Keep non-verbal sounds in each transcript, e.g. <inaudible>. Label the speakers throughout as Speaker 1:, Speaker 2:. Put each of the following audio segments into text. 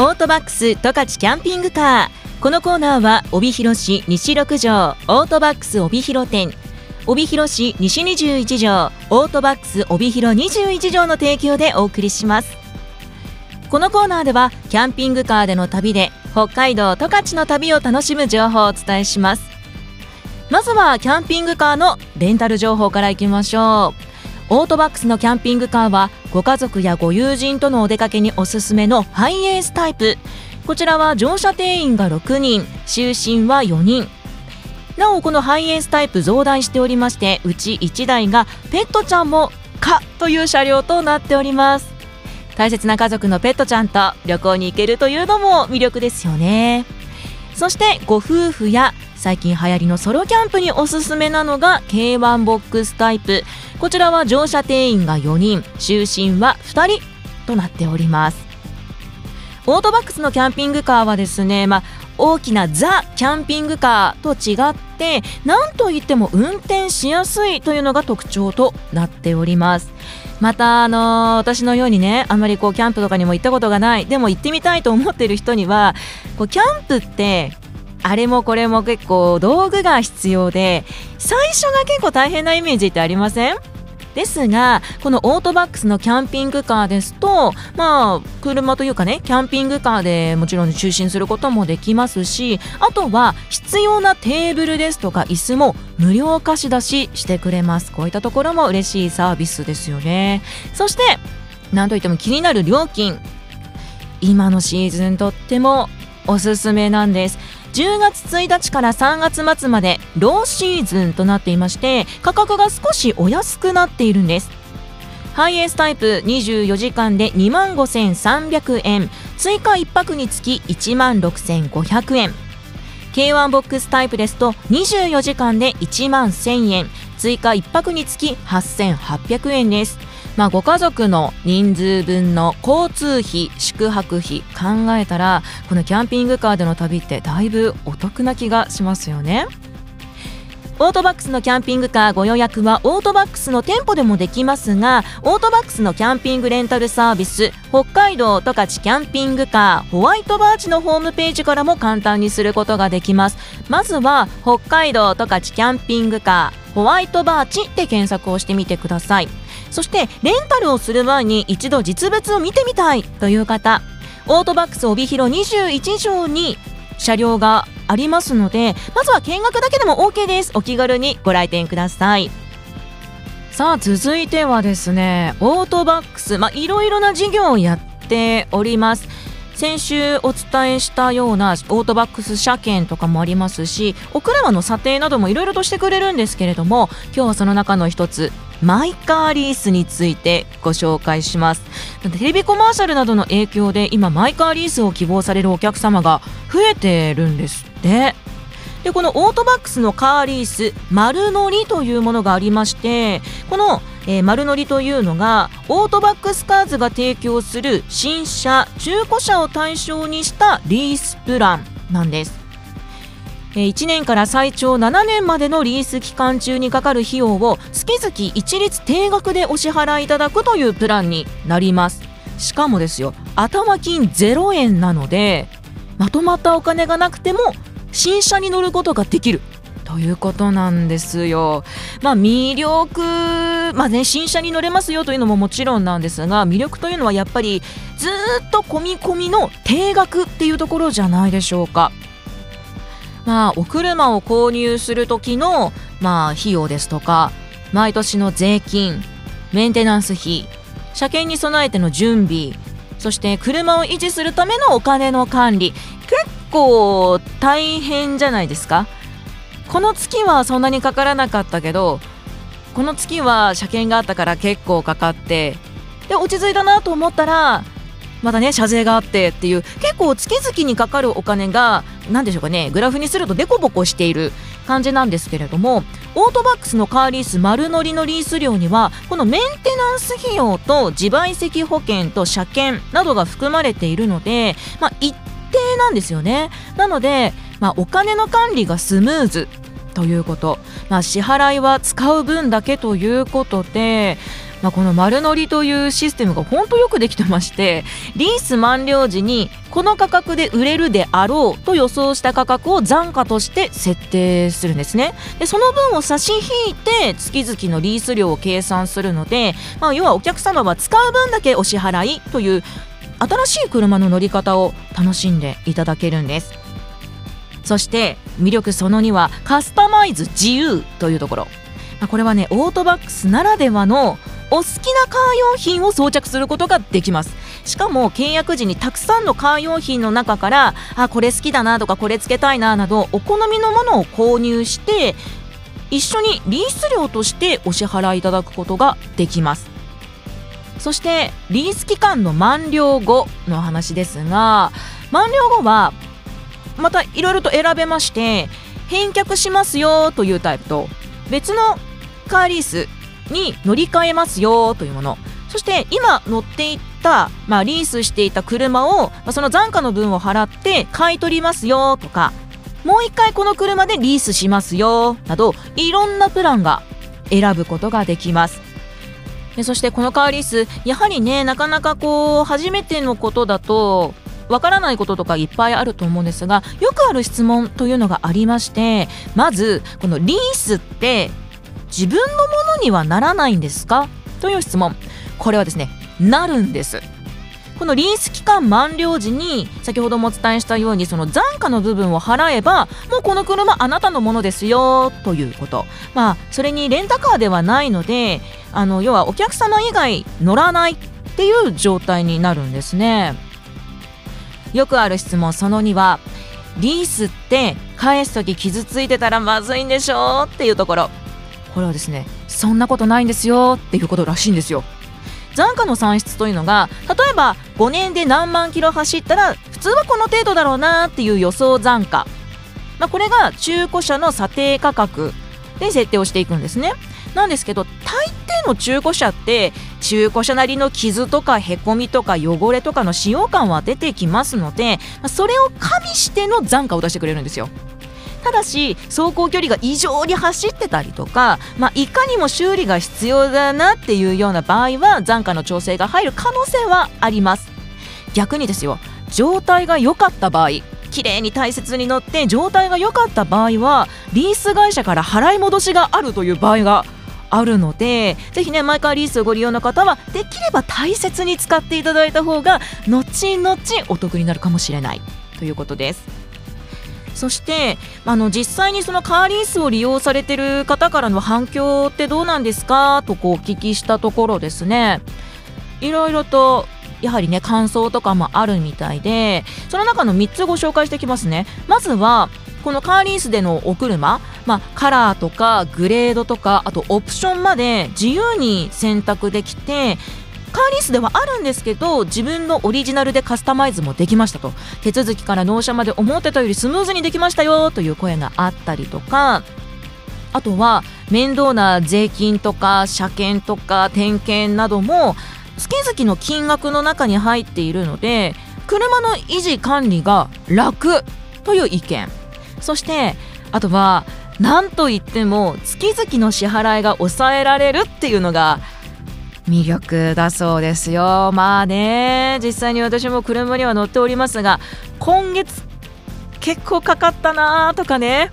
Speaker 1: オートバックス十勝キャンピングカー。このコーナーは帯広市西6条オートバックス帯広店。帯広市西21条オートバックス帯広21条の提供でお送りします。このコーナーではキャンピングカーでの旅で北海道十勝の旅を楽しむ情報をお伝えします。まずはキャンピングカーのレンタル情報からいきましょう。オートバックスのキャンピングカーはご家族やご友人とのお出かけにおすすめのハイエースタイプ。こちらは乗車定員が6人就寝は4人。なおこのハイエースタイプ増大しておりましてうち1台がペットちゃんもかという車両となっております。大切な家族のペットちゃんと旅行に行けるというのも魅力ですよね。そしてご夫婦や最近流行りのソロキャンプにおすすめなのが K1 ボックスタイプ。こちらは乗車定員が4人。就寝は2人となっております。オートバックスのキャンピングカーはですね、まあ、大きなザ・キャンピングカーと違って何といっても運転しやすいというのが特徴となっております。また、あのー、私のようにねあまりこうキャンプとかにも行ったことがないでも行ってみたいと思っている人にはこうキャンプってあれもこれも結構道具が必要で最初が結構大変なイメージってありません？ですがこのオートバックスのキャンピングカーですとまあ車というかねキャンピングカーでもちろん就寝することもできますしあとは必要なテーブルですとか椅子も無料貸し出ししてくれます。こういったところも嬉しいサービスですよね。そして何といっても気になる料金。今のシーズンとってもおすすめなんです。10月1日から3月末までローシーズンとなっていまして価格が少しお安くなっているんです。ハイエースタイプ24時間で2万5300円追加1泊につき1万6500円 K1 ボックスタイプですと24時間で1万1000円追加1泊につき8800円です。まあ、ご家族の人数分の交通費宿泊費考えたらこのキャンピングカーでの旅ってだいぶお得な気がしますよね。オートバックスのキャンピングカーご予約はオートバックスの店舗でもできますがオートバックスのキャンピングレンタルサービス北海道十勝キャンピングカーホワイトバーチのホームページからも簡単にすることができますまずは北海道十勝キャンピングカーホワイトバーチで検索をしてみてくださいそしてレンタルをする前に一度実物を見てみたいという方オートバックス帯広21条に車両がありますのでまずは見学だけでも OK です。お気軽にご来店ください。さあ続いてはですねオートバックスまあいろいろな事業をやっております。先週お伝えしたようなオートバックス車検とかもありますしお車の査定などもいろいろとしてくれるんですけれども今日はその中の一つマイカーリースについてご紹介します。テレビコマーシャルなどの影響で今マイカーリースを希望されるお客様が増えてるんですって。でこのオートバックスのカーリース丸乗りというものがありましてこの、えー、丸乗りというのがオートバックスカーズが提供する新車中古車を対象にしたリースプランなんです。1年から最長7年までのリース期間中にかかる費用を月々一律定額でお支払いいただくというプランになりますしかもですよ頭金0円なのでまとまったお金がなくても新車に乗ることができるということなんですよ。まあ、魅力、まあね、新車に乗れますよというのももちろんなんですが魅力というのはやっぱりずっと込み込みの定額っていうところじゃないでしょうか。まあ、お車を購入する時の、まあ、費用ですとか毎年の税金メンテナンス費車検に備えての準備そして車を維持するためのお金の管理結構大変じゃないですか。この月はそんなにかからなかったけどこの月は車検があったから結構かかってで落ち着いたなと思ったらまたね謝税があってっていう結構月々にかかるお金が何でしょうかねグラフにするとデコボコしている感じなんですけれどもオートバックスのカーリース丸乗りのリース料にはこのメンテナンス費用と自賠責保険と車検などが含まれているので、まあ、一定なんですよね。なので、まあ、お金の管理がスムーズということ、まあ、支払いは使う分だけということでまあ、この丸乗りというシステムが本当よくできてましてリース満了時にこの価格で売れるであろうと予想した価格を残価として設定するんですね。でその分を差し引いて月々のリース料を計算するので、まあ、要はお客様は使う分だけお支払いという新しい車の乗り方を楽しんでいただけるんです。そして魅力その2はカスタマイズ自由というところ。これはねオートバックスならではのお好きなカー用品を装着することができます。しかも契約時にたくさんのカー用品の中からあこれ好きだなとかこれつけたいななどお好みのものを購入して一緒にリース料としてお支払いいただくことができます。そしてリース期間の満了後の話ですが満了後はまたいろいろと選べまして返却しますよというタイプと別のカーリースに乗り換えますよというもの。そして今乗っていった、まあ、リースしていた車を、まあ、その残価の分を払って買い取りますよとかもう一回この車でリースしますよなどいろんなプランが選ぶことができます。そしてこのカーリースやはりねなかなかこう初めてのことだとわからないこととかいっぱいあると思うんですがよくある質問というのがありましてまずこのリースって自分のものにはならないんですか？という質問。これはですねなるんです。このリース期間満了時に先ほどもお伝えしたようにその残価の部分を払えばもうこの車あなたのものですよということ。まあそれにレンタカーではないのであの要はお客様以外乗らないっていう状態になるんですね。よくある質問その2はリースって返す時傷ついてたらまずいんでしょ？っていうところ。これはですねそんなことないんですよっていうことらしいんですよ。残価の算出というのが例えば5年で何万キロ走ったら普通はこの程度だろうなっていう予想残価、まあ、これが中古車の査定価格で設定をしていくんですね。なんですけど大抵の中古車って中古車なりの傷とかへこみとか汚れとかの使用感は出てきますのでそれを加味しての残価を出してくれるんですよ。ただし走行距離が異常に走ってたりとか、まあ、いかにも修理が必要だなっていうような場合は残価の調整が入る可能性はあります逆にですよ状態が良かった場合綺麗に大切に乗って状態が良かった場合はリース会社から払い戻しがあるという場合があるのでぜひねマイカーリースをご利用の方はできれば大切に使っていただいた方が後々お得になるかもしれないということです。そしてあの実際にそのカーリースを利用されてる方からの反響ってどうなんですか？とこうお聞きしたところですね。いろいろとやはりね感想とかもあるみたいでその中の3つご紹介していきますね。まずはこのカーリースでのお車、まあ、カラーとかグレードとかあとオプションまで自由に選択できてカーリースではあるんですけど自分のオリジナルでカスタマイズもできましたと。手続きから納車まで思ってたよりスムーズにできましたよという声があったりとか。あとは面倒な税金とか車検とか点検なども月々の金額の中に入っているので車の維持管理が楽という意見。そしてあとは何といっても月々の支払いが抑えられるっていうのが魅力だそうですよ。まあね実際に私も車には乗っておりますが今月結構かかったなとかね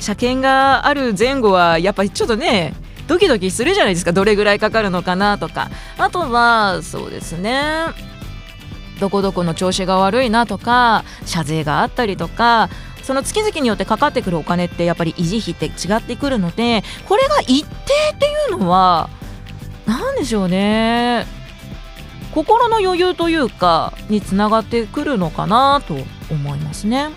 Speaker 1: 車検がある前後はやっぱりちょっとねドキドキするじゃないですか。どれぐらいかかるのかなとか。あとはそうですねどこどこの調子が悪いなとか謝税があったりとかその月々によってかかってくるお金ってやっぱり維持費って違ってくるのでこれが一定っていうのは何でしょうね心の余裕というかにつながってくるのかなと思いますね。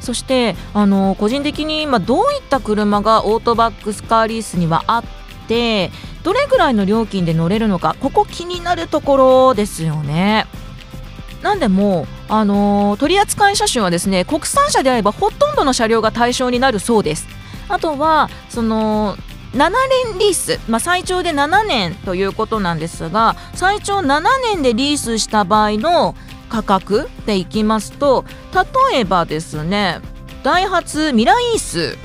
Speaker 1: そしてあの個人的に今どういった車がオートバックスカーリースにはあってどれぐらいの料金で乗れるのかここ気になるところですよね。なんでも、あの取扱い車種はですね国産車であればほとんどの車両が対象になるそうです。あとはその7年リース、まあ、最長で7年ということなんですが最長7年でリースした場合の価格でいきますと例えばですねダイハツミライース。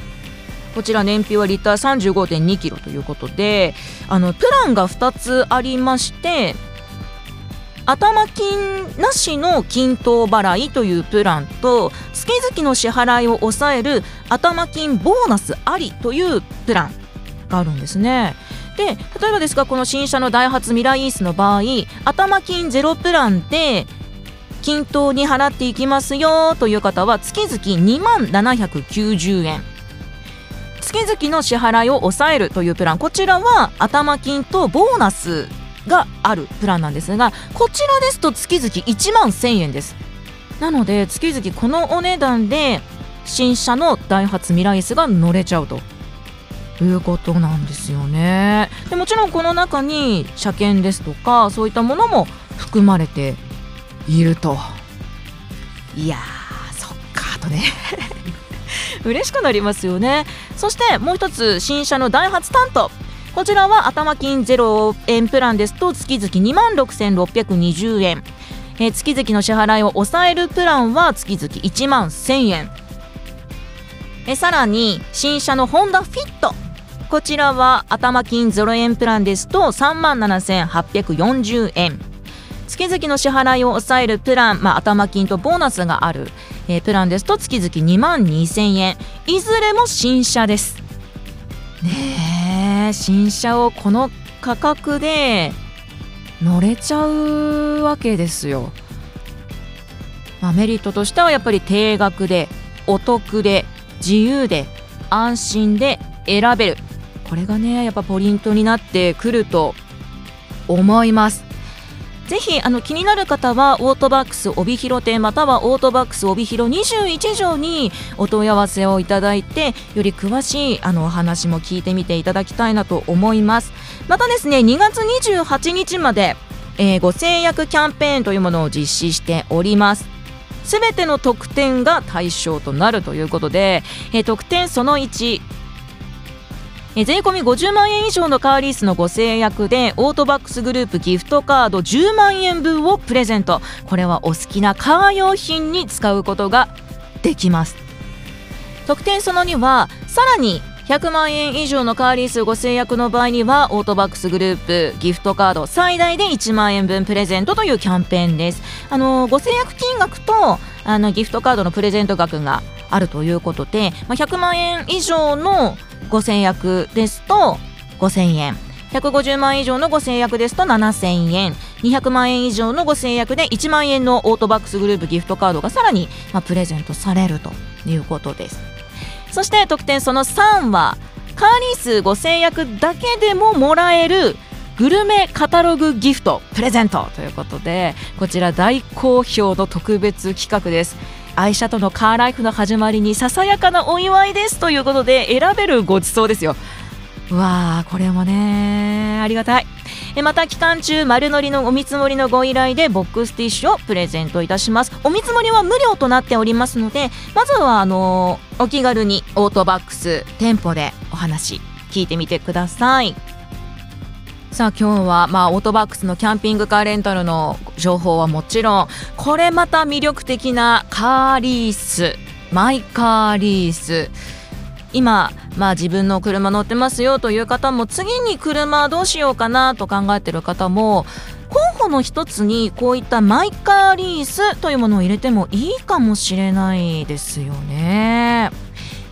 Speaker 1: こちら燃費はリッター35.2キロということであのプランが2つありまして頭金なしの均等払いというプランと月々の支払いを抑える頭金ボーナスありというプラン。があるんですね。で例えばですがこの新車のダイハツミライースの場合頭金ゼロプランで均等に払っていきますよという方は月々2万790円。月々の支払いを抑えるというプラン。こちらは頭金とボーナスがあるプランなんですがこちらですと月々1万1000円です。なので月々このお値段で新車のダイハツミライスが乗れちゃうと。いうことなんですよね。でもちろんこの中に車検ですとかそういったものも含まれていると。いやそっかとね <laughs> 嬉しくなりますよね。そしてもう一つ新車のダイハツタント。こちらは頭金0円プランですと月々2万6620円、え、月々の支払いを抑えるプランは月々1万1000円。えさらに新車のホンダフィット。こちらは頭金0円プランですと3万7840円。月々の支払いを抑えるプラン、まあ、頭金とボーナスがある、えー、プランですと月々2万2000円。いずれも新車です。ねえ新車をこの価格で乗れちゃうわけですよ、まあ、メリットとしてはやっぱり定額でお得で自由で安心で選べる。これがねやっぱポイントになってくると思います。ぜひあの気になる方はオートバックス帯広店またはオートバックス帯広21条にお問い合わせをいただいてより詳しいあのお話も聞いてみていただきたいなと思います。またですね2月28日まで、えー、ご制約キャンペーンというものを実施しております。すべての特典が対象となるということで、えー、特典その1え税込み50万円以上のカーリースのご制約でオートバックスグループギフトカード10万円分をプレゼント。これはお好きなカー用品に使うことができます。特典その2はさらに100万円以上のカーリースご制約の場合にはオートバックスグループギフトカード最大で1万円分プレゼントというキャンペーンです。あのご制約金額とあのギフトカードのプレゼント額があるということで、まあ、100万円以上のご制約ですと5000円。150万円以上のご制約ですと7000円200万円以上のご制約で1万円のオートバックスグループギフトカードがさらに、まあ、プレゼントされるということです。そして特典その3はカーリースご成約だけでももらえるグルメカタログギフトプレゼントということでこちら大好評の特別企画です。愛車とのカーライフの始まりにささやかなお祝いですということで選べるごちそうですよ。うわーこれもねありがたい。また期間中丸乗りのお見積もりのご依頼でボックスティッシュをプレゼントいたします。お見積もりは無料となっておりますのでまずはあのー、お気軽にオートバックス店舗でお話聞いてみてください。さあ今日はまあオートバックスのキャンピングカーレンタルの情報はもちろんこれまた魅力的なカーリースマイカーリース今、まあ、自分の車乗ってますよという方も次に車どうしようかなと考えてる方も候補の一つにこういったマイカーリースというものを入れてもいいかもしれないですよね。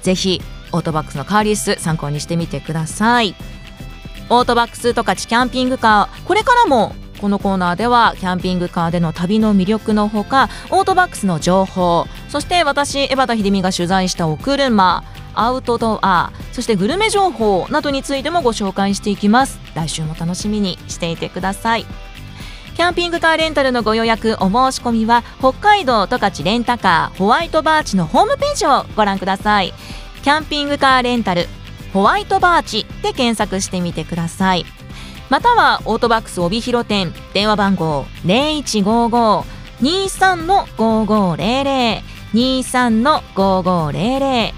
Speaker 1: ぜひオートバックスのカーリース参考にしてみてください。オートバックス十勝キャンピングカーこれからもこのコーナーではキャンピングカーでの旅の魅力のほかオートバックスの情報そして私江端秀美が取材したお車アウトドアそしてグルメ情報などについてもご紹介していきます。来週も楽しみにしていてください。キャンピングカーレンタルのご予約お申し込みは北海道十勝レンタカーホワイトバーチのホームページをご覧ください。キャンピングカーレンタルホワイトバーチで検索してみてください。またはオートバックス帯広店電話番号0155-23-5500 23の5500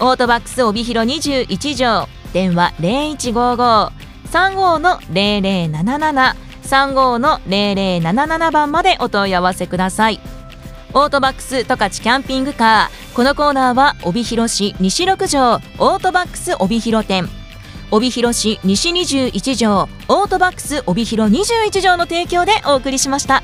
Speaker 1: オートバックス帯広21条電話0155-35の0077 35の0077番までお問い合わせください。オートバックス十勝キャンピングカーこのコーナーは帯広市西6条オートバックス帯広店帯広市西21条オートバックス帯広21条の提供でお送りしました。